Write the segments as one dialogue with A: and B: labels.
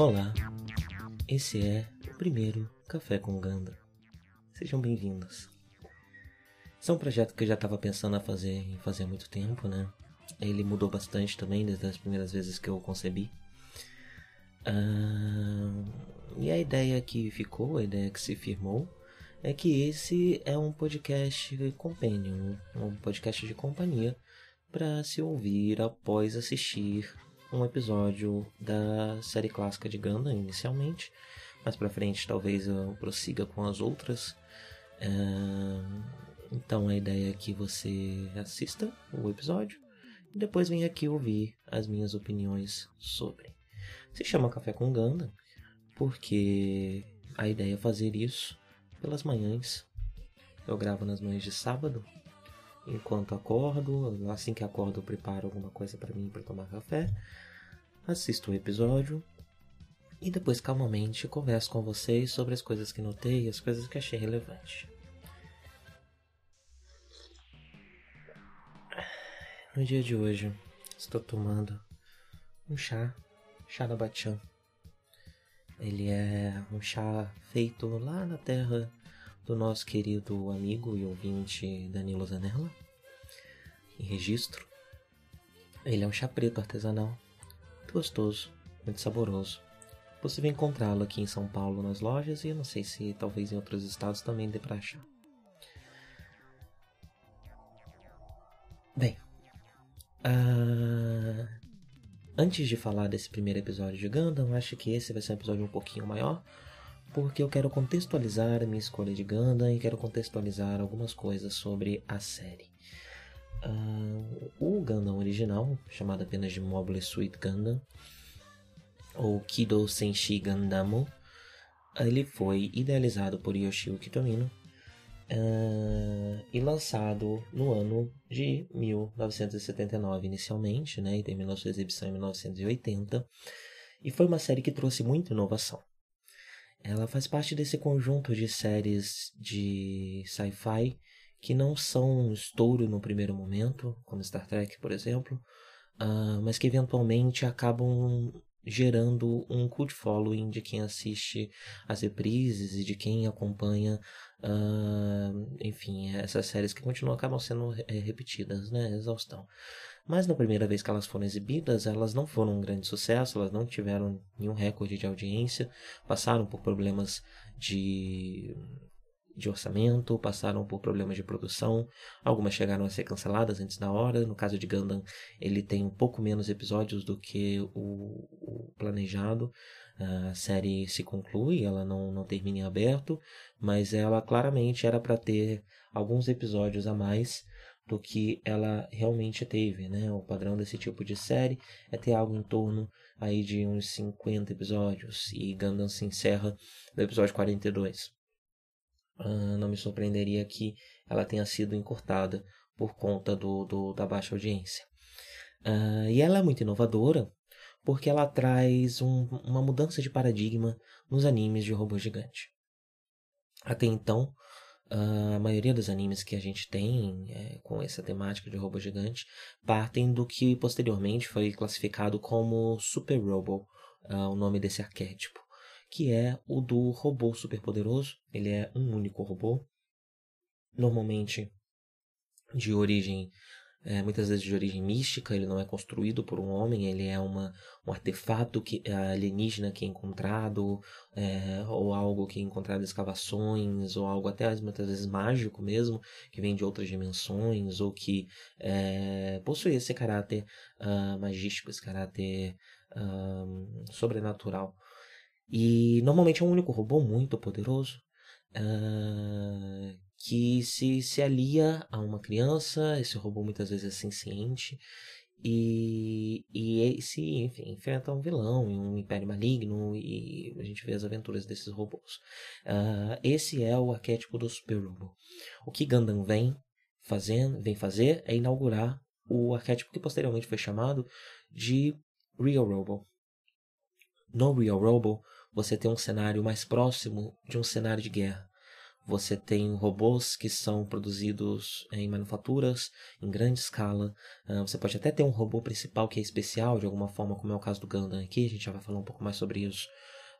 A: Olá, esse é o primeiro Café com Ganda. Sejam bem-vindos. Esse é um projeto que eu já estava pensando fazer em fazer há muito tempo, né? Ele mudou bastante também desde as primeiras vezes que eu concebi. Ah, e a ideia que ficou, a ideia que se firmou, é que esse é um podcast companion, um podcast de companhia para se ouvir após assistir um episódio da série clássica de Gundam inicialmente. Mais para frente talvez eu prossiga com as outras. então a ideia é que você assista o episódio e depois venha aqui ouvir as minhas opiniões sobre. Se chama Café com Gundam porque a ideia é fazer isso pelas manhãs. Eu gravo nas manhãs de sábado enquanto acordo, assim que acordo preparo alguma coisa para mim para tomar café, assisto o episódio e depois calmamente converso com vocês sobre as coisas que notei e as coisas que achei relevante. No dia de hoje estou tomando um chá, chá da Bachan. Ele é um chá feito lá na terra do nosso querido amigo e ouvinte Danilo Zanella, em registro. Ele é um chá preto artesanal, muito gostoso, muito saboroso. Possível encontrá-lo aqui em São Paulo nas lojas e eu não sei se talvez em outros estados também dê para achar. Bem, uh, antes de falar desse primeiro episódio de Gundam, acho que esse vai ser um episódio um pouquinho maior, porque eu quero contextualizar a minha escolha de Gundam e quero contextualizar algumas coisas sobre a série. Uh, o Gundam original, chamado apenas de Mobile Suit Gundam, ou Kido Senshi Gundamo, ele foi idealizado por Yoshio Kitomino uh, e lançado no ano de 1979 inicialmente, né, e terminou sua exibição em 1980, e foi uma série que trouxe muita inovação. Ela faz parte desse conjunto de séries de sci-fi que não são um estouro no primeiro momento, como Star Trek, por exemplo, uh, mas que eventualmente acabam gerando um cult following de quem assiste as reprises e de quem acompanha, uh, enfim, essas séries que continuam acabam sendo é, repetidas, né, exaustão. Mas na primeira vez que elas foram exibidas, elas não foram um grande sucesso, elas não tiveram nenhum recorde de audiência, passaram por problemas de de orçamento, passaram por problemas de produção, algumas chegaram a ser canceladas antes da hora. No caso de Gundam, ele tem um pouco menos episódios do que o, o planejado. A série se conclui, ela não, não termina em aberto, mas ela claramente era para ter alguns episódios a mais do que ela realmente teve, né? O padrão desse tipo de série é ter algo em torno aí de uns 50 episódios e Gundam se encerra no episódio 42. Uh, não me surpreenderia que ela tenha sido encurtada por conta do, do da baixa audiência. Uh, e ela é muito inovadora porque ela traz um, uma mudança de paradigma nos animes de robô gigante. Até então, uh, a maioria dos animes que a gente tem é, com essa temática de robô gigante partem do que posteriormente foi classificado como Super Robo, o nome desse arquétipo que é o do robô superpoderoso. Ele é um único robô, normalmente de origem, é, muitas vezes de origem mística. Ele não é construído por um homem, ele é uma, um artefato que, é alienígena que é encontrado, é, ou algo que é encontrado em escavações, ou algo até muitas vezes mágico mesmo, que vem de outras dimensões, ou que é, possui esse caráter uh, magístico, esse caráter uh, sobrenatural. E normalmente é um único robô muito poderoso uh, que se, se alia a uma criança. Esse robô muitas vezes é senciente. E, e se enfim, enfrenta um vilão e um império maligno e a gente vê as aventuras desses robôs. Uh, esse é o arquétipo do super robô. O que Gundam vem fazendo, vem fazer é inaugurar o arquétipo que posteriormente foi chamado de Real Robo. No Real Robo, você tem um cenário mais próximo de um cenário de guerra. Você tem robôs que são produzidos em manufaturas, em grande escala. Uh, você pode até ter um robô principal que é especial, de alguma forma, como é o caso do Gundam aqui. A gente já vai falar um pouco mais sobre isso.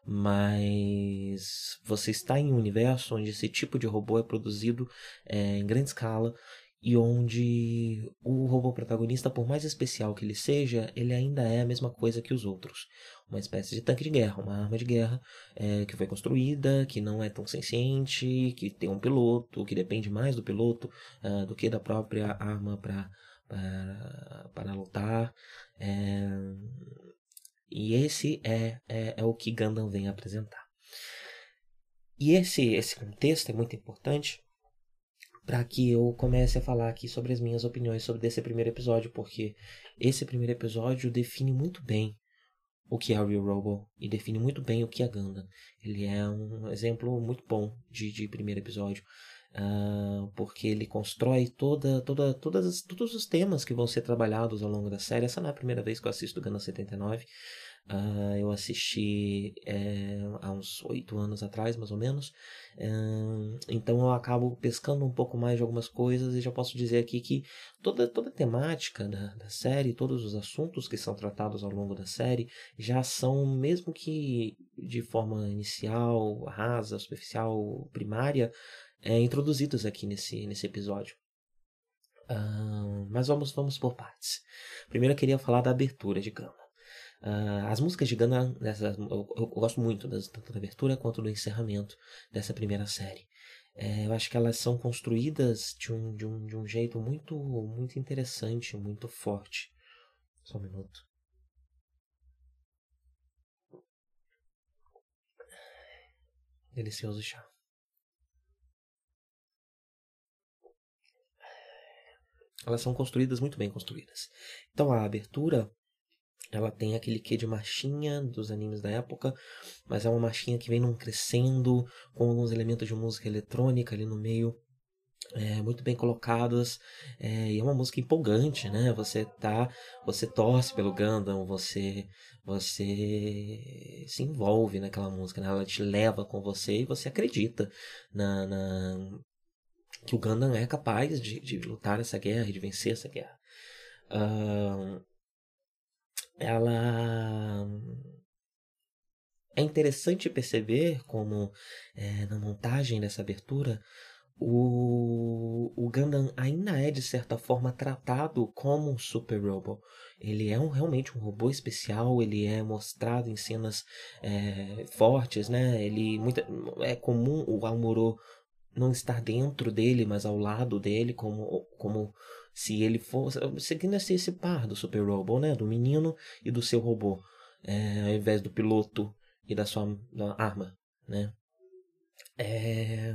A: Mas você está em um universo onde esse tipo de robô é produzido é, em grande escala e onde o robô protagonista, por mais especial que ele seja, ele ainda é a mesma coisa que os outros. Uma espécie de tanque de guerra, uma arma de guerra é, que foi construída, que não é tão senciente, que tem um piloto, que depende mais do piloto uh, do que da própria arma para para lutar. É, e esse é, é, é o que Gundam vem apresentar. E esse, esse contexto é muito importante para que eu comece a falar aqui sobre as minhas opiniões sobre esse primeiro episódio, porque esse primeiro episódio define muito bem o que é o Real Robo e define muito bem o que é Gundam. Ele é um exemplo muito bom de, de primeiro episódio, uh, porque ele constrói toda, toda, todas, todos os temas que vão ser trabalhados ao longo da série. Essa não é a primeira vez que eu assisto Gundam 79. Uh, eu assisti é, há uns oito anos atrás, mais ou menos. Uh, então eu acabo pescando um pouco mais de algumas coisas e já posso dizer aqui que toda, toda a temática da, da série, todos os assuntos que são tratados ao longo da série já são, mesmo que de forma inicial, rasa, superficial, primária, é, introduzidos aqui nesse, nesse episódio. Uh, mas vamos, vamos por partes. Primeiro eu queria falar da abertura de Gama. Uh, as músicas de Gana, dessa, eu, eu, gosto muito das, tanto da abertura quanto do encerramento dessa primeira série. É, eu acho que elas são construídas de um, de um, de um jeito muito, muito interessante, muito forte. Só um minuto. Delicioso chá. Elas são construídas muito bem construídas. Então a abertura ela tem aquele quê de marchinha dos animes da época, mas é uma marchinha que vem num crescendo, com alguns elementos de música eletrônica ali no meio. É, muito bem colocadas é, e é uma música empolgante, né? Você tá, você torce pelo Gundam, você, você se envolve naquela música, né? Ela te leva com você e você acredita na, na que o Gundam é capaz de, de lutar essa guerra e de vencer essa guerra. Uh, ela é interessante perceber como é, na montagem dessa abertura o, o Gundam ainda é de certa forma tratado como um super robô. Ele é um, realmente um robô especial, ele é mostrado em cenas é, fortes, né? Ele muita, é comum o Almoro não estar dentro dele, mas ao lado dele, como, como se ele fosse seguindo esse, esse par do Super Robo, né, do menino e do seu robô, é, ao invés do piloto e da sua da arma, né? É...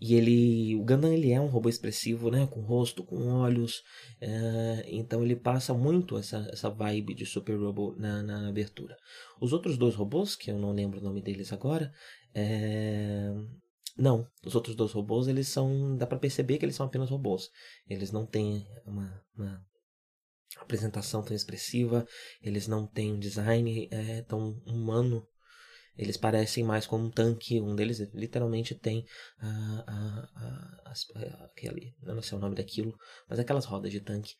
A: E ele, o Gundam ele é um robô expressivo, né, com rosto, com olhos, é... então ele passa muito essa, essa vibe de Super Robo na, na abertura. Os outros dois robôs, que eu não lembro o nome deles agora, é... Não, os outros dois robôs, eles são. dá para perceber que eles são apenas robôs. Eles não têm uma, uma apresentação tão expressiva, eles não têm um design é, tão humano. Eles parecem mais como um tanque. Um deles literalmente tem a, aquele, não sei o nome daquilo, mas aquelas rodas de tanque.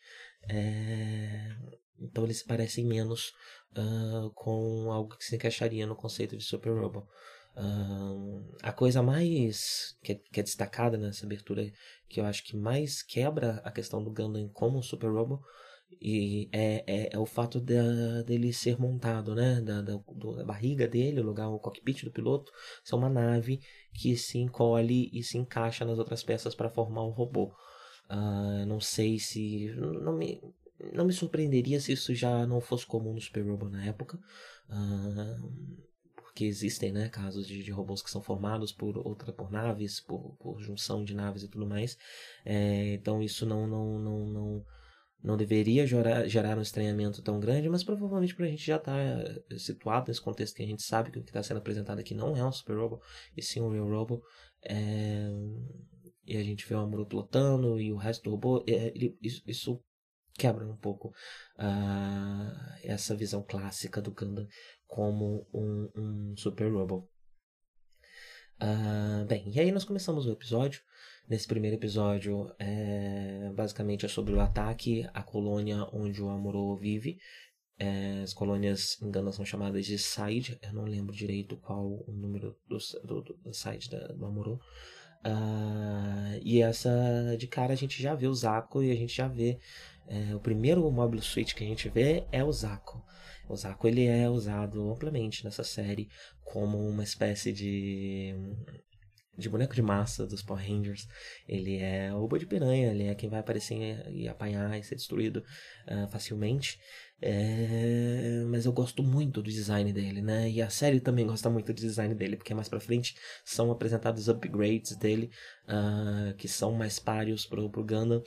A: É, então eles parecem menos uh, com algo que se encaixaria no conceito de Super Robot a coisa mais que é, que é, destacada nessa abertura, que eu acho que mais quebra a questão do Gundam como Super Robo, e é, é, é, o fato de, dele ser montado, né? Da, da, da, barriga dele, o lugar, o cockpit do piloto, ser uma nave que se encolhe e se encaixa nas outras peças para formar o robô. Uh, não sei se. Não me, não me surpreenderia se isso já não fosse comum no Super Robo na época. Uh, porque existem né, casos de, de, robôs que são formados por outra por naves, por, por junção de naves e tudo mais. É, então isso não, não, não, não, não deveria gerar, gerar um estranhamento tão grande, mas provavelmente para a gente já estar tá situado nesse contexto que a gente sabe que o que está sendo apresentado aqui não é um super robô, e sim um real robô. É, e a gente vê o Amuro pilotando e o resto do robô, é, ele, isso, isso quebra um pouco uh, essa visão clássica do Gundam como um, um super robô. Uh, bem, e aí nós começamos o episódio. Nesse primeiro episódio, é, basicamente é sobre o ataque à colônia onde o Amuro vive. É, as colônias enganas são chamadas de Side. Eu não lembro direito qual o número do, do, do Side da, do Amuro. Uh, e essa de cara a gente já vê o Zaco e a gente já vê é, o primeiro mobile suit que a gente vê é o Zaco. O ele é usado amplamente nessa série como uma espécie de de boneco de massa dos Power Rangers. Ele é o boi de piranha, ele é quem vai aparecer e apanhar e ser destruído uh, facilmente. É... Mas eu gosto muito do design dele, né? E a série também gosta muito do design dele, porque mais pra frente são apresentados upgrades dele, uh, que são mais páreos pro, pro Gundam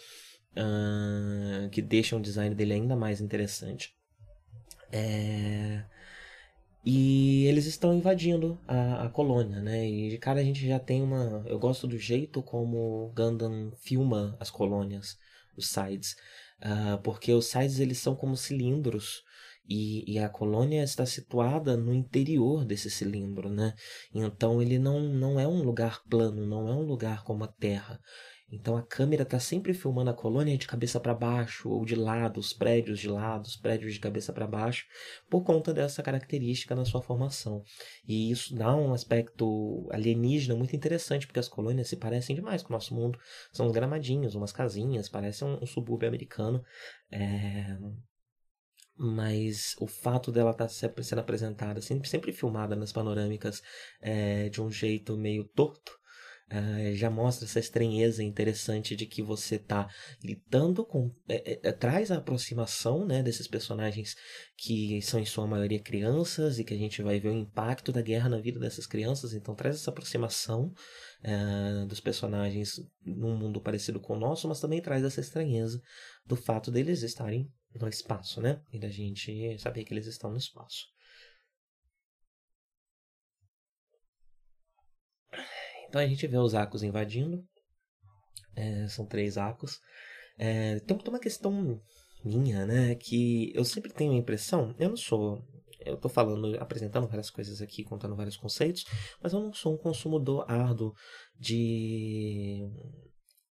A: uh, que deixam o design dele ainda mais interessante. É... E eles estão invadindo a, a, colônia, né? E de cara a gente já tem uma. Eu gosto do jeito como Gundam filma as colônias, os sides. Uh, porque os sides eles são como cilindros. E, e, a colônia está situada no interior desse cilindro, né? Então ele não, não é um lugar plano, não é um lugar como a Terra. Então a câmera está sempre filmando a colônia de cabeça para baixo ou de lado, os prédios de lado, os prédios de cabeça para baixo, por conta dessa característica na sua formação. E isso dá um aspecto alienígena muito interessante, porque as colônias se parecem demais com o nosso mundo. São uns gramadinhos, umas casinhas, parece um, um subúrbio americano. É... Mas o fato dela estar tá sendo apresentada, sempre, sempre filmada nas panorâmicas é, de um jeito meio torto, Uh, já mostra essa estranheza interessante de que você está lidando com. É, é, é, traz a aproximação né, desses personagens que são, em sua maioria, crianças e que a gente vai ver o impacto da guerra na vida dessas crianças. Então, traz essa aproximação uh, dos personagens num mundo parecido com o nosso, mas também traz essa estranheza do fato deles estarem no espaço, né? E da gente saber que eles estão no espaço. Então a gente vê os Acos invadindo. É, são três Acos. É, tem, uma questão minha, né? Que eu sempre tenho a impressão. Eu não sou. Eu tô falando, apresentando várias coisas aqui, contando vários conceitos, mas eu não sou um consumidor árduo de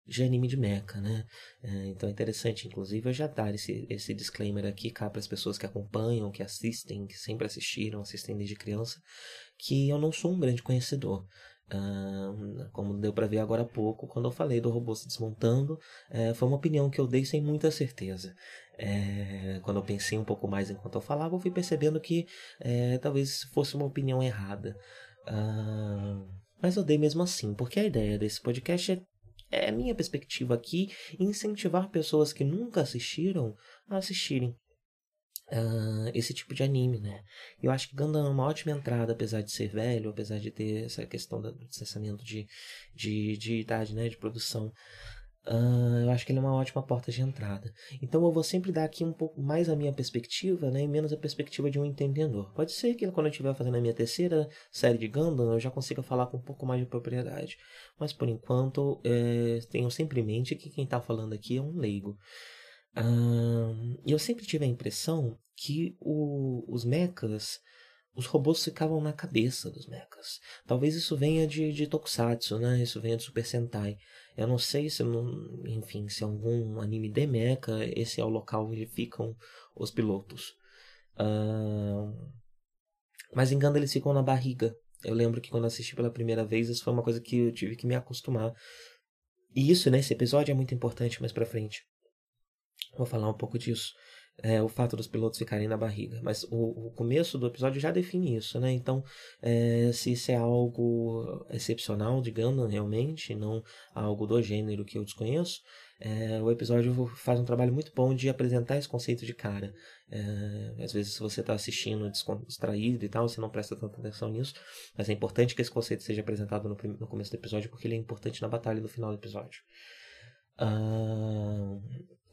A: de anime de mecha, né? É, então é interessante, inclusive, eu já dar esse, esse disclaimer aqui cá para as pessoas que acompanham, que assistem, que sempre assistiram, assistem desde criança, que eu não sou um grande conhecedor como deu para ver agora há pouco, quando eu falei do robô se desmontando, é, foi uma opinião que eu dei sem muita certeza. É, quando eu pensei um pouco mais enquanto eu falava, eu fui percebendo que é, talvez fosse uma opinião errada. mas eu dei mesmo assim, porque a ideia desse podcast é é a minha perspectiva aqui incentivar pessoas que nunca assistiram a assistirem uh, esse tipo de anime, né? Eu acho que Gundam é uma ótima entrada, apesar de ser velho, apesar de ter essa questão do distanciamento de, de, de idade, né? De produção. Uh, eu acho que ele é uma ótima porta de entrada. Então eu vou sempre dar aqui um pouco mais a minha perspectiva, né, e menos a perspectiva de um entendedor. Pode ser que quando eu estiver fazendo a minha terceira série de Gundam eu já consiga falar com um pouco mais de propriedade. Mas por enquanto, é, tenho sempre em mente que quem está falando aqui é um leigo. E eu sempre tive a impressão que o, os mechas, os robôs ficavam na cabeça dos mechas. Talvez isso venha de, de Tokusatsu, né? Isso venha de Super Sentai. Eu não sei se, enfim, se algum anime de mecha, esse é o local onde ficam os pilotos. mas em Ganda eles ficam na barriga. Eu lembro que quando assisti pela primeira vez, isso foi uma coisa que eu tive que me acostumar. E isso, nesse episódio, é muito importante mais pra frente. Vou falar um pouco disso. É, o fato dos pilotos ficarem na barriga. Mas o, o, começo do episódio já define isso, né? Então, é, se isso é algo excepcional de Gundam, realmente, não algo do gênero que eu desconheço, é, o episódio faz um trabalho muito bom de apresentar esse conceito de cara. É, às vezes, se você está assistindo distraído e tal, você não presta tanta atenção nisso, mas é importante que esse conceito seja apresentado no, no começo do episódio, porque ele é importante na batalha do final do episódio. Uh,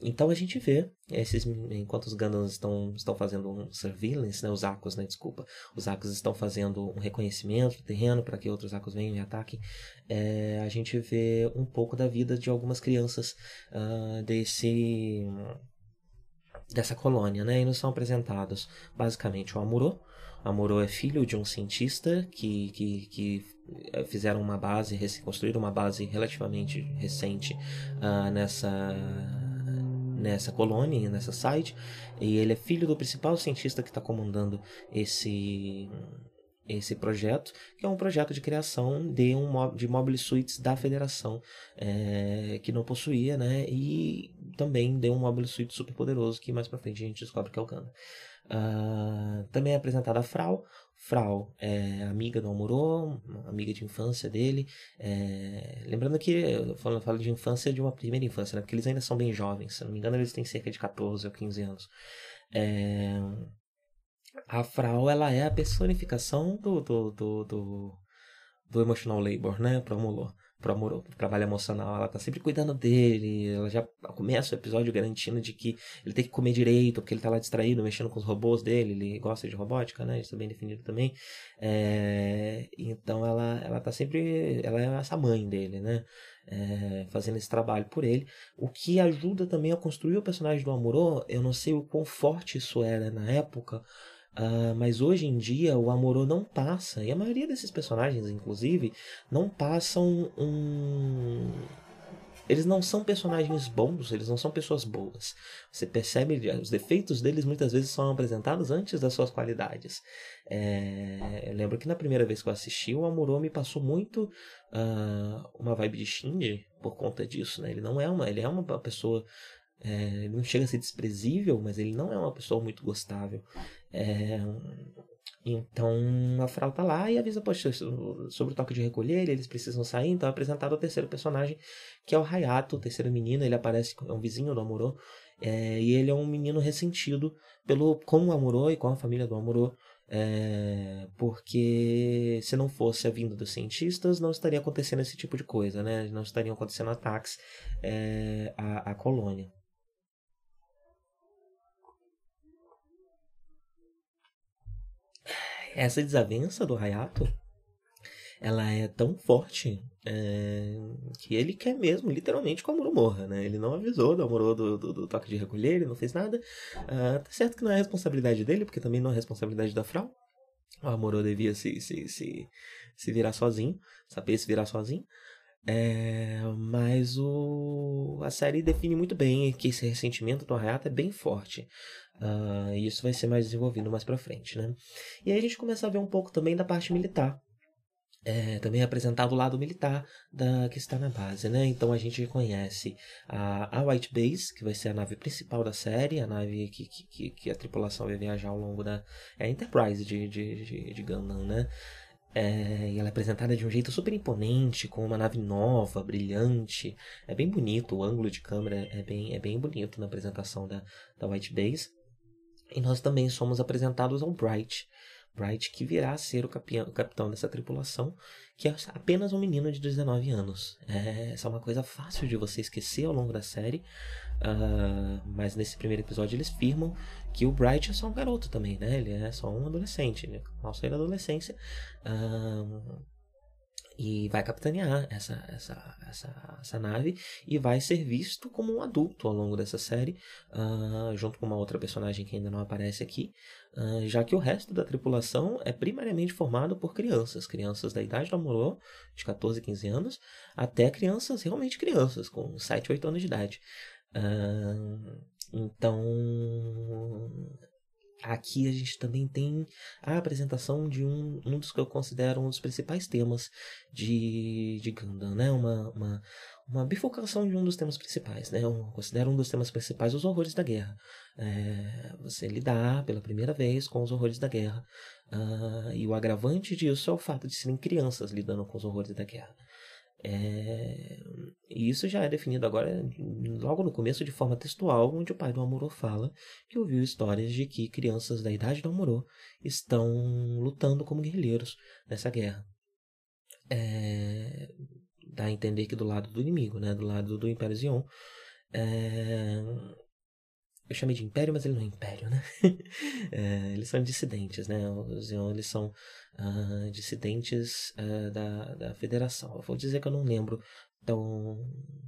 A: então a gente vê esses enquanto os Gundams estão, estão fazendo um surveillance, né, os Akos, né, desculpa, os Akos estão fazendo um reconhecimento do terreno para que outros Akos venham e ataquem. É, a gente vê um pouco da vida de algumas crianças uh, desse dessa colônia, né? E nos são apresentados basicamente o Amuro. Amuro é filho de um cientista que, que, que fizeram uma base, construíram uma base relativamente recente uh, nessa nessa colônia, nessa site, e ele é filho do principal cientista que está comandando esse esse projeto, que é um projeto de criação de um de mobile suites da federação é, que não possuía, né? E também de um mobile suite super poderoso que mais para frente a gente descobre que é o Ganda. Uh, também é apresentada a Frau. Frau é amiga do Amuro, amiga de infância dele. É... Lembrando que eu falo, falo, de infância de uma primeira infância, né? Porque eles ainda são bem jovens. Se não me engano, eles têm cerca de 14 ou 15 anos. É... A Frau, ela é a personificação do, do, do, do, do emotional labor, né? Pro Amuro pro, amor, pro trabalho emocional. Ela tá sempre cuidando dele. Ela já começa o episódio garantindo de que ele tem que comer direito, porque ele tá lá distraído, mexendo com os robôs dele. Ele gosta de robótica, né? Isso é bem definido também. É, então ela, ela tá sempre. Ela é essa mãe dele, né? É, fazendo esse trabalho por ele. O que ajuda também a construir o personagem do Amorô. Eu não sei o quão forte isso era na época. Uh, mas hoje em dia o Amorô não passa, e a maioria desses personagens, inclusive, não passam um. Eles não são personagens bons, eles não são pessoas boas. Você percebe, os defeitos deles muitas vezes são apresentados antes das suas qualidades. É... Eu lembro que na primeira vez que eu assisti, o Amorô me passou muito uh, uma vibe de Shinji por conta disso. Né? Ele não é uma, ele é uma pessoa é, não chega a ser desprezível, mas ele não é uma pessoa muito gostável. É, então a Frau tá lá e avisa poxa, sobre o toque de recolher, eles precisam sair. Então é apresentado o terceiro personagem, que é o Hayato, o terceiro menino. Ele aparece, é um vizinho do Amorô. É, e ele é um menino ressentido pelo, com o Amorô e com a família do Amorô. É, porque se não fosse a vinda dos cientistas, não estaria acontecendo esse tipo de coisa, né? Não estariam acontecendo ataques é, à, à colônia. Essa desavença do Hayato ela é tão forte é, que ele quer mesmo, literalmente, que o Amuro morra, né? Ele não avisou do Amuro do, do, do, toque de recolher, ele não fez nada. Uh, tá certo que não é responsabilidade dele, porque também não é responsabilidade da Frau. O Amuro devia se, se, se, se virar sozinho, saber se virar sozinho. É, mas o, a série define muito bem que esse ressentimento do Hayato é bem forte. Uh, e isso vai ser mais desenvolvido mais pra frente, né? E aí a gente começa a ver um pouco também da parte militar. É, também apresentado o lado militar da que está na base, né? Então a gente conhece a, a White Base, que vai ser a nave principal da série, a nave que, que, que a tripulação vai viajar ao longo da é a Enterprise de, de, de, de Gundam, né? É, e ela é apresentada de um jeito super imponente, com uma nave nova, brilhante. É bem bonito, o ângulo de câmera é bem, é bem bonito na apresentação da, da White Base. E nós também somos apresentados ao Bright. Bright que virá a ser o, capitão dessa tripulação, que é apenas um menino de 19 anos. É, essa é uma coisa fácil de você esquecer ao longo da série, uh, mas nesse primeiro episódio eles firmam que o Bright é só um garoto também, né? Ele é só um adolescente, ele, ao sair da adolescência. Uh, e vai capitanear essa, essa, essa, essa nave e vai ser visto como um adulto ao longo dessa série, uh, junto com uma outra personagem que ainda não aparece aqui, uh, já que o resto da tripulação é primariamente formado por crianças, crianças da idade do Amorô, de 14, 15 anos, até crianças, realmente crianças, com 7, 8 anos de idade. Uh, então, Aqui a gente também tem a apresentação de um, um dos que eu considero um dos principais temas de, de Gundam, né? Uma, uma, uma bifurcação de um dos temas principais, né? Eu considero um dos temas principais os horrores da guerra. É, você lidar pela primeira vez com os horrores da guerra. Uh, e o agravante disso é o fato de serem crianças lidando com os horrores da guerra. É... E isso já é definido agora, logo no começo, de forma textual, onde o pai do Amorô fala que ouviu histórias de que crianças da idade do Amorô estão lutando como guerrilheiros nessa guerra. É... Dá a entender que do lado do inimigo, né? do lado do Império Zion. É... Eu chamei de império, mas ele não é império, né? é, eles são dissidentes, né? Os Zion, eles são uh, dissidentes uh, da, da federação. Eu vou dizer que eu não lembro tão,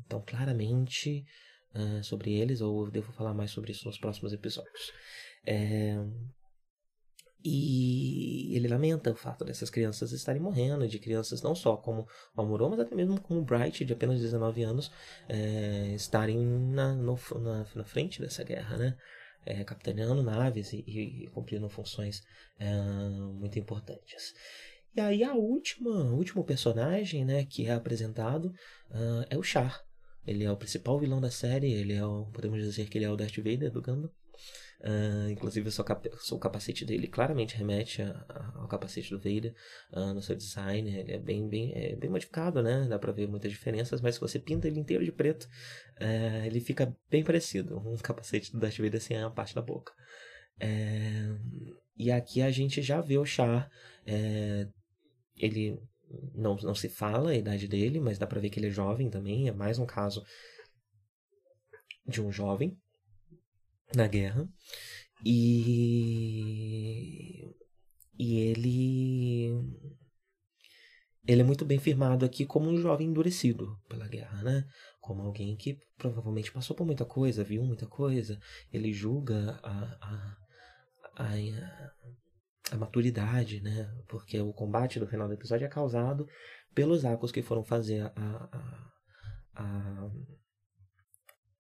A: tão claramente uh, sobre eles, ou devo falar mais sobre isso nos próximos episódios. É, E ele lamenta o fato dessas crianças estarem morrendo, de crianças não só como o Amorô, mas até mesmo como o Bright, de apenas 19 anos, é, estarem na, no, na, na, frente dessa guerra, né? É, capitaneando naves e, e, cumprindo funções é, muito importantes. E aí a última, último personagem né, que é apresentado uh, é o Char. Ele é o principal vilão da série, ele é o, podemos dizer que ele é o Darth Vader do Gundam. Uh, inclusive, o, seu cap o capacete dele claramente remete a, a, ao capacete do Vader uh, no seu design. Ele é bem, bem, é bem modificado, né? Dá pra ver muitas diferenças, mas se você pinta ele inteiro de preto, uh, ele fica bem parecido. Um capacete do Darth Vader sem a parte da boca. É, e aqui a gente já vê o Char. É, ele não, não se fala a idade dele, mas dá pra ver que ele é jovem também. É mais um caso de um jovem na guerra. E. E ele. Ele é muito bem firmado aqui como um jovem endurecido pela guerra, né? Como alguém que provavelmente passou por muita coisa, viu muita coisa. Ele julga a, a, a, a maturidade, né? Porque o combate do final do episódio é causado pelos Akos que foram fazer a, a, a,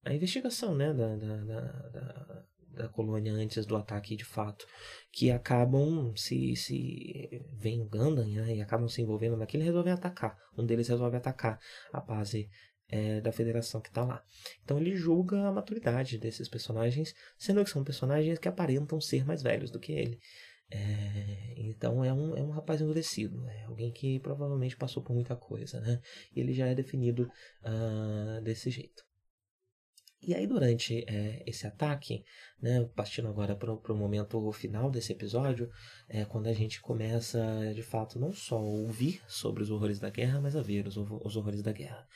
A: a investigação né, da, da, da, da, colônia antes do ataque de fato, que acabam se, se vem Gundam né, e acabam se envolvendo naquilo e resolvem atacar. Um deles resolve atacar a base é, da federação que está lá. Então ele julga a maturidade desses personagens, sendo que são personagens que aparentam ser mais velhos do que ele. É, então é um, é um rapaz endurecido, é alguém que provavelmente passou por muita coisa, né? E ele já é definido uh, desse jeito. E aí, durante é, esse ataque, né, partindo agora para o momento final desse episódio, é quando a gente começa, de fato, não só a ouvir sobre os horrores da guerra, mas a ver os, os horrores da guerra.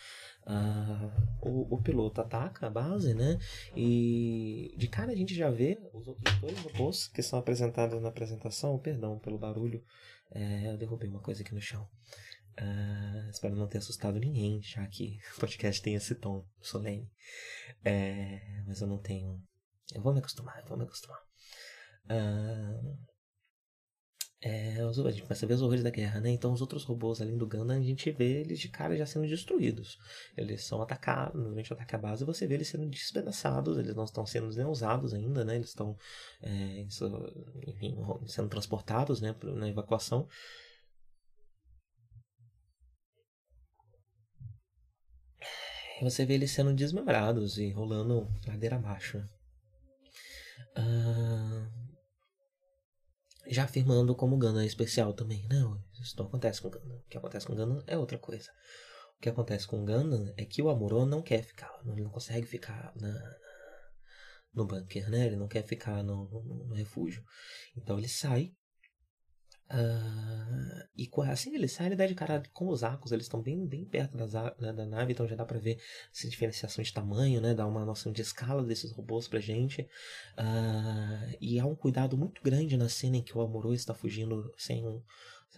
A: Ah, o, o, piloto ataca a base, né? E de cara a gente já vê os outros dois robôs que são apresentados na apresentação. Perdão pelo barulho, é, eu derrubei uma coisa aqui no chão. Uh, espero não ter assustado ninguém, já que o podcast tem esse tom solene. É, mas eu não tenho. Eu vou me acostumar, eu vou me acostumar. Uh, é, a gente começa a ver os horrores da guerra, né? Então os outros robôs além do Gundam, a gente vê eles de cara já sendo destruídos. Eles são atacados, normalmente ataca a base e você vê eles sendo despedaçados, eles não estão sendo nem usados ainda, né? Eles estão é, enfim, sendo transportados né, na evacuação. Você vê eles sendo desmembrados e rolando ladeira abaixo. Uh, já afirmando como Gundam é especial também. Não, isso não acontece com Gundam. O que acontece com Gundam é outra coisa. O que acontece com Gundam é que o Amuro não quer ficar, ele não consegue ficar na, na, no bunker, né? Ele não quer ficar no, no, no refúgio. Então ele sai Uh, e assim ele sai, ele dá de cara com os arcos, eles estão bem, bem perto das, da, nave, então já dá pra ver essa diferenciação de tamanho, né? Dá uma noção de escala desses robôs pra gente. Uh, e há um cuidado muito grande na cena em que o Amorô está fugindo sem um,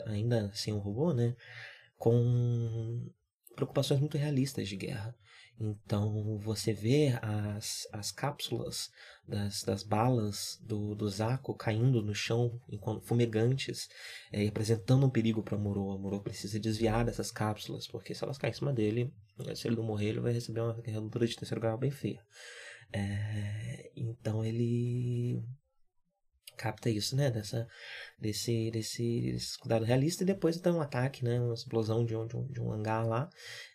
A: ainda sem um robô, né? Com preocupações muito realistas de guerra. Então você vê as, as cápsulas das, das balas do, do Zaco caindo no chão enquanto fumegantes é, apresentando um perigo para Moro. Moro precisa desviar dessas cápsulas, porque se elas caem em cima dele, se ele não morrer, ele vai receber uma queimadura de terceiro grau bem feia. É, então ele capta isso, né? Dessa, desse, desse, desse cuidado realista. E depois então um ataque, né? Uma explosão de um, de um, de um hangar lá.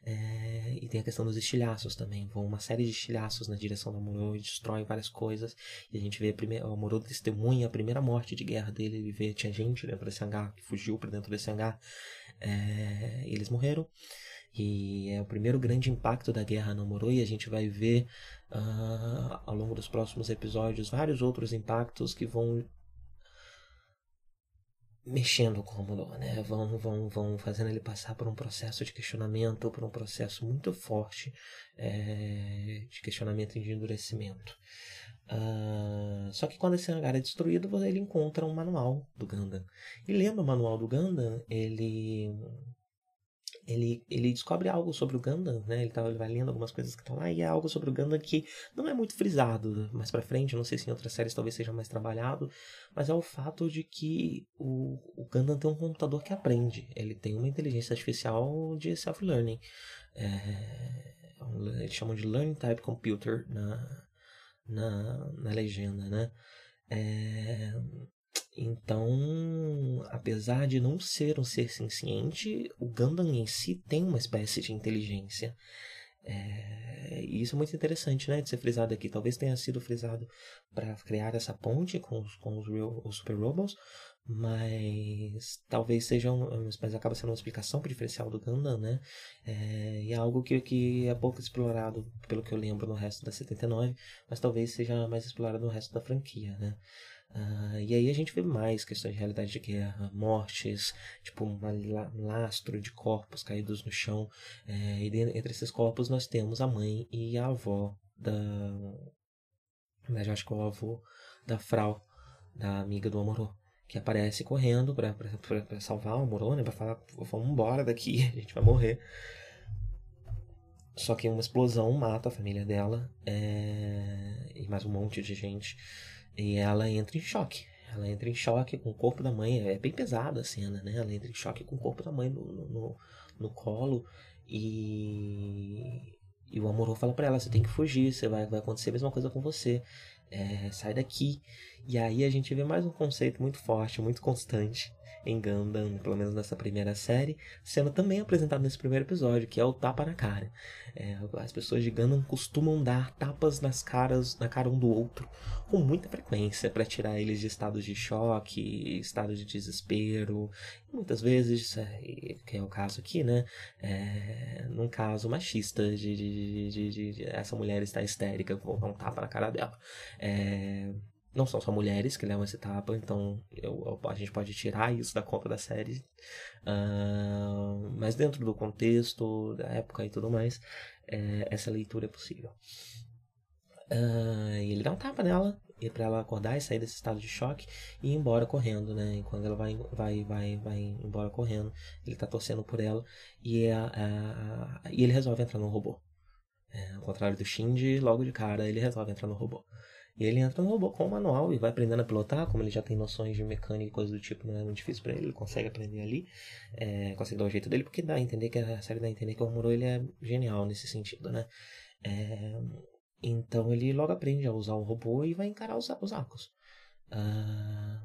A: É, e tem a questão dos estilhaços também. Vão uma série de estilhaços na direção do Amorô e destrói várias coisas. E a gente vê a primeira, o Amorô testemunha a primeira morte de guerra dele. Ele vê, tinha gente dentro desse hangar que fugiu para dentro desse hangar. É, eles morreram. E é o primeiro grande impacto da guerra no Moro e a gente vai ver uh, ao longo dos próximos episódios vários outros impactos que vão mexendo com o Moro, né? Vão, vão, vão fazendo ele passar por um processo de questionamento, por um processo muito forte é, de questionamento e de endurecimento. Uh, só que quando esse hangar é destruído, ele encontra um manual do Gundam. E lendo o manual do Gundam, ele ele, ele descobre algo sobre o Gundam, né? Ele, tá, ele vai lendo algumas coisas que estão lá e é algo sobre o Gundam que não é muito frisado mais para frente. Não sei se em outras séries talvez seja mais trabalhado, mas é o fato de que o, o Gundam tem um computador que aprende. Ele tem uma inteligência artificial de self-learning. É eles chamam de Learning Type Computer na, na, na legenda, né? É, então, apesar de não ser um ser senciente, o Gundam em si tem uma espécie de inteligência. É, e isso é muito interessante, né, de ser frisado aqui. Talvez tenha sido frisado para criar essa ponte com os, com os, real, os Super Robots, mas talvez seja um, mas acaba sendo uma explicação para o diferencial do Gundam, né? É, e é algo que, que é pouco explorado, pelo que eu lembro, no resto da 79, mas talvez seja mais explorado no resto da franquia, né? Uh, e aí a gente vê mais questões de realidade de guerra, mortes, tipo um lastro de corpos caídos no chão. É, e entre esses corpos nós temos a mãe e a avó da. Mas acho que é o avô da Frau, da amiga do Amorô, que aparece correndo pra, pra, pra, pra salvar o Amorô, né? Pra falar, vamos embora daqui, a gente vai morrer. Só que uma explosão mata a família dela é... e mais um monte de gente. E ela entra em choque. Ela entra em choque com o corpo da mãe. É bem pesada a cena, né? Ela entra em choque com o corpo da mãe no, no, no colo. E, e o Amorô fala para ela: você tem que fugir, você vai, vai acontecer a mesma coisa com você. É, sai daqui. E aí a gente vê mais um conceito muito forte, muito constante em Gundam, pelo menos nessa primeira série, sendo também apresentado nesse primeiro episódio, que é o tapa na cara. É, as pessoas de Gundam costumam dar tapas nas caras, na cara um do outro, com muita frequência, para tirar eles de estados de choque, estado de desespero. muitas vezes, é, que é o caso aqui, né? É, num caso machista, de, de, de, de, essa mulher está histérica, vou dar um tapa na cara dela. É, não são só mulheres que levam esse tapa, então eu, a gente pode tirar isso da conta da série. Uh, mas dentro do contexto, da época e tudo mais, é, essa leitura é possível. Uh, ele dá um tapa nela e para ela acordar e sair desse estado de choque e ir embora correndo, né? E quando ela vai, vai, vai, vai embora correndo, ele tá torcendo por ela e, a, e ele resolve entrar no robô. É, ao contrário do Shinji, logo de cara ele resolve entrar no robô. E ele entra no robô com o manual e vai aprendendo a pilotar, como ele já tem noções de mecânica e coisas do tipo, não é muito difícil para ele, ele consegue aprender ali, é, consegue dar o jeito dele, porque dá a entender que a série dá a entender que o Amuro ele é genial nesse sentido, né? É, então ele logo aprende a usar o robô e vai encarar os, os arcos. Ah,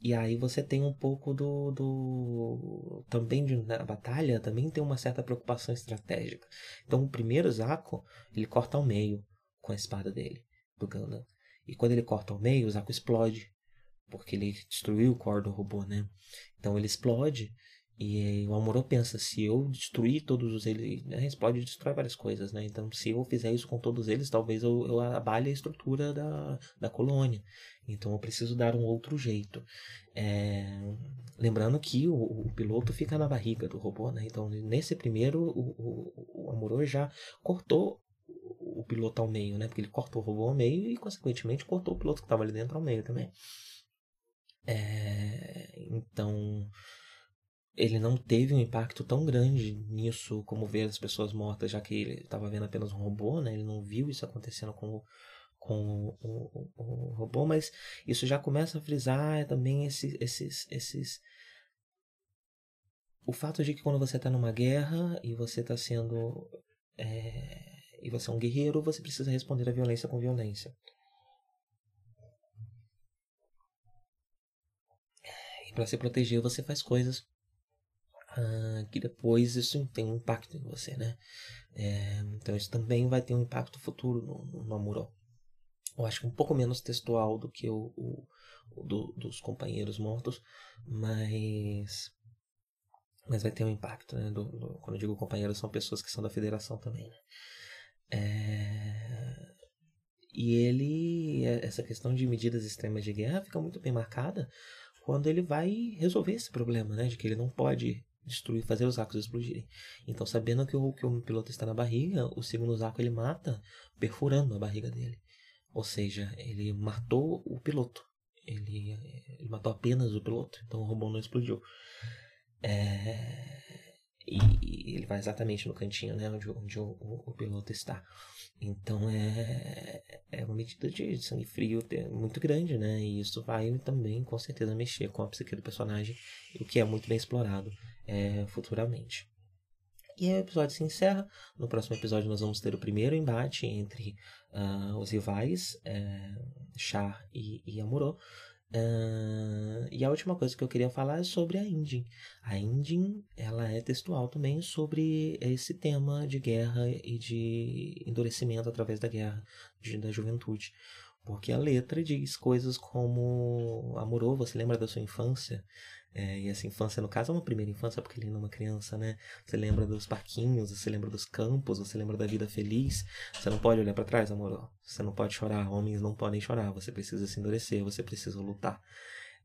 A: e aí você tem um pouco do. do também de, na batalha, também tem uma certa preocupação estratégica. Então o primeiro Zaco, ele corta ao meio com a espada dele do. E quando ele corta ao meio, o Zaku explode. Porque ele destruiu o core do robô, né? Então ele explode. E o Amorô pensa, se eu destruir todos os eles, né, explode e destrói várias coisas, né? Então, se eu fizer isso com todos eles, talvez eu, eu abale a estrutura da, da colônia. Então, eu preciso dar um outro jeito. É... Lembrando que o, o, piloto fica na barriga do robô, né? Então, nesse primeiro, o, o, o Amorô já cortou piloto ao meio, né? Porque ele cortou o robô ao meio e, consequentemente, cortou o piloto que estava ali dentro ao meio também. É, então, ele não teve um impacto tão grande nisso como ver as pessoas mortas, já que ele estava vendo apenas um robô, né? Ele não viu isso acontecendo com, com o, o, o robô, mas isso já começa a frisar também esses, esses, esses o fato de que quando você está numa guerra e você está sendo é, e você é um guerreiro, você precisa responder à violência com violência. E para se proteger, você faz coisas ah, que depois isso tem um impacto em você, né? É, então isso também vai ter um impacto futuro no, no, no. Eu acho que um pouco menos textual do que o, o, o do, dos companheiros mortos, mas mas vai ter um impacto, né? Do, do, quando eu digo companheiros, são pessoas que são da federação também, né? É... E ele, essa questão de medidas extremas de guerra fica muito bem marcada quando ele vai resolver esse problema, né? De que ele não pode destruir, fazer os arcos explodirem. Então, sabendo que o, que o piloto está na barriga, o segundo arco ele mata perfurando a barriga dele. Ou seja, ele matou o piloto. Ele, ele matou apenas o piloto. Então o robô não explodiu. É... e ele vai exatamente no cantinho, né, onde, onde o, o, o piloto está. Então é, é uma medida de sangue frio muito grande, né? E isso vai também, com certeza, mexer com a psique do personagem, o que é muito bem explorado é, futuramente. E o episódio se encerra. No próximo episódio nós vamos ter o primeiro embate entre uh, os rivais, é, Char e, e Amuro. Uh, e a última coisa que eu queria falar é sobre a Indin. A Indin, ela é textual também sobre esse tema de guerra e de endurecimento através da guerra, de, da juventude. Porque a letra diz coisas como Amorô, você lembra da sua infância? É, e essa infância, no caso, é uma primeira infância, porque ele não é uma criança, né? Você lembra dos parquinhos, você lembra dos campos, você lembra da vida feliz. Você não pode olhar para trás, amor. Você não pode chorar. Homens não podem chorar. Você precisa se endurecer, você precisa lutar.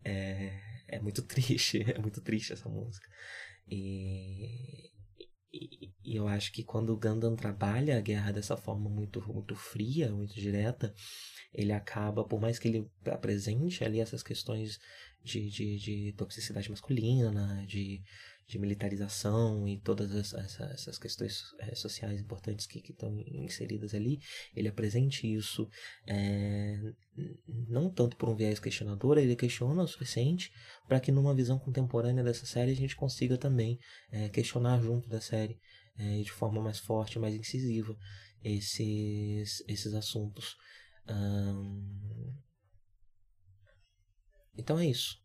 A: É, é muito triste, é muito triste essa música. E, e, e, eu acho que quando o Gundam trabalha a guerra dessa forma muito, muito fria, muito direta, ele acaba, por mais que ele apresente ali essas questões de, de, de toxicidade masculina, de, de militarização e todas essa, essas questões é, sociais importantes que, que estão inseridas ali, ele apresente isso é, não tanto por um viés questionador, ele questiona o suficiente para que numa visão contemporânea dessa série a gente consiga também é, questionar junto da série é, de forma mais forte, mais incisiva esses, esses assuntos. Então é isso.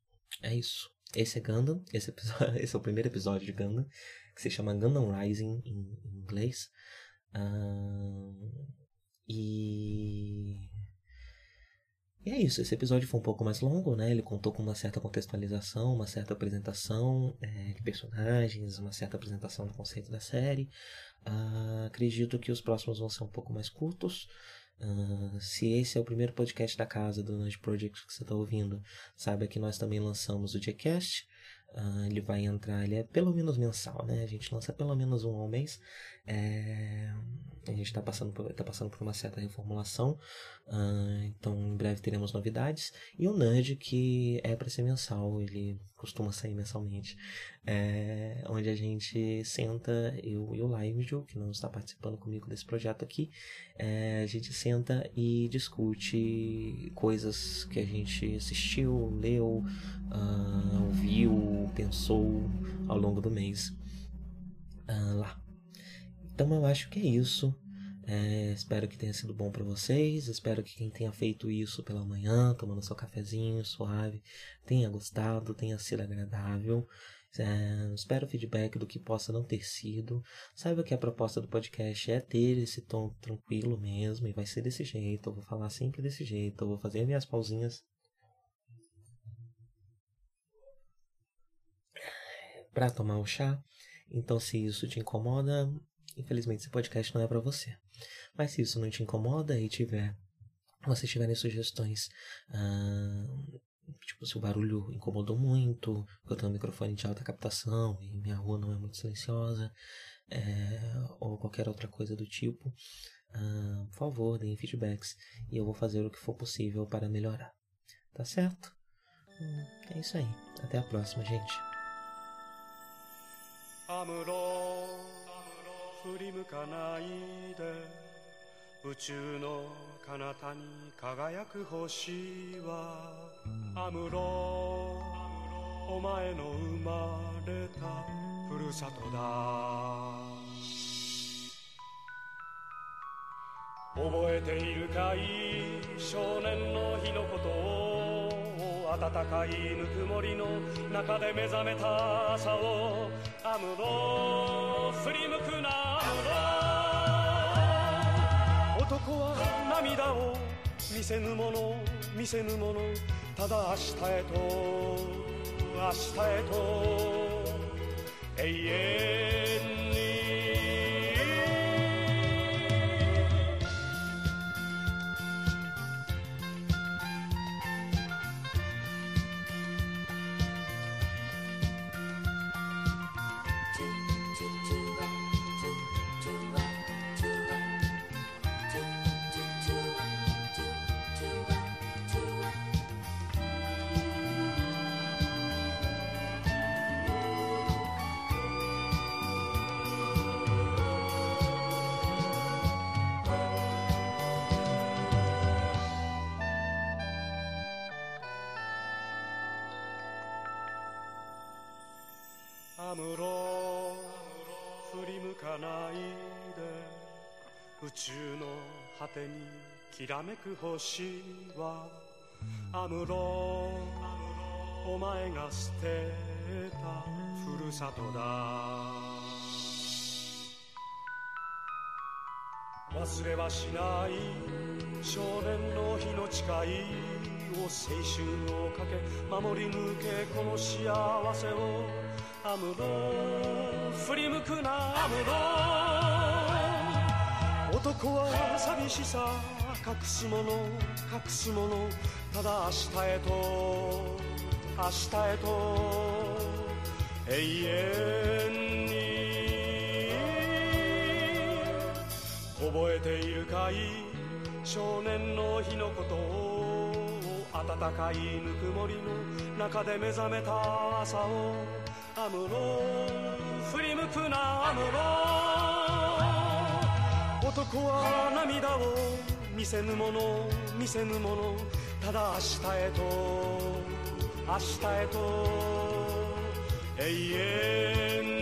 A: É isso. Esse é Gundam. Esse, episódio, esse é o primeiro episódio de Gundam, que se chama Gundam Rising em, inglês. Uh, e. E é isso, esse episódio foi um pouco mais longo, né? Ele contou com uma certa contextualização, uma certa apresentação é, de personagens, uma certa apresentação do conceito da série. Uh, acredito que os próximos vão ser um pouco mais curtos. Uh, se esse é o primeiro podcast da casa do Nudge Project que você está ouvindo, saiba que nós também lançamos o Gcast. Uh, ele vai entrar, ele é pelo menos mensal, né? A gente lança pelo menos um ao mês. É... A gente está passando, por, tá passando por uma certa reformulação, uh, então em breve teremos novidades. E o Nudge, que é para ser mensal, ele costuma sair mensalmente, é, onde a gente senta, eu e o Limejo, que não está participando comigo desse projeto aqui, é, a gente senta e discute coisas que a gente assistiu, leu, uh, ouviu, pensou ao longo do mês uh, lá. Então eu acho que é isso. É, espero que tenha sido bom para vocês. Espero que quem tenha feito isso pela manhã, tomando seu cafezinho suave, tenha gostado, tenha sido agradável. É, espero feedback do que possa não ter sido. Saiba que a proposta do podcast é ter esse tom tranquilo mesmo, e vai ser desse jeito. Eu vou falar sempre desse jeito. Eu vou fazer minhas pausinhas para tomar o chá. Então, se isso te incomoda, infelizmente esse podcast não é para você. Mas se isso não te incomoda e tiver, vocês tiverem sugestões, uh, tipo, se o barulho incomodou muito, eu tenho um microfone de alta captação e minha rua não é muito silenciosa, é, ou qualquer outra coisa do tipo, uh, por favor, deem feedbacks e eu vou fazer o que for possível para melhorar. Tá certo? Hum, é isso aí. Até a próxima, gente. 振り向かないで。宇宙の彼方に輝く星は。アムロお前の生まれたふるさとだ。覚えているかい？少年の日のことを。暖かいぬくもりの中で目覚めた朝をアムロ振り向くな男は涙を見せぬもの見せぬもの。ただ明日へと明日へと。永遠
B: てにきらめく星はアムロお前が捨てたふるさとだ。忘れはしない少年の日の誓いを青春をかけ守り抜けこの幸せをアムロ振り向くなアムロ。男は寂しさ隠し物隠し物ただ明日へと明日へと永遠に覚えているかい？少年の日のことを暖かいぬくもりの中で目覚めた朝をアムロ振り向くなアムロ。男は涙を見せぬもの見せぬものただ明日へと明日へと永遠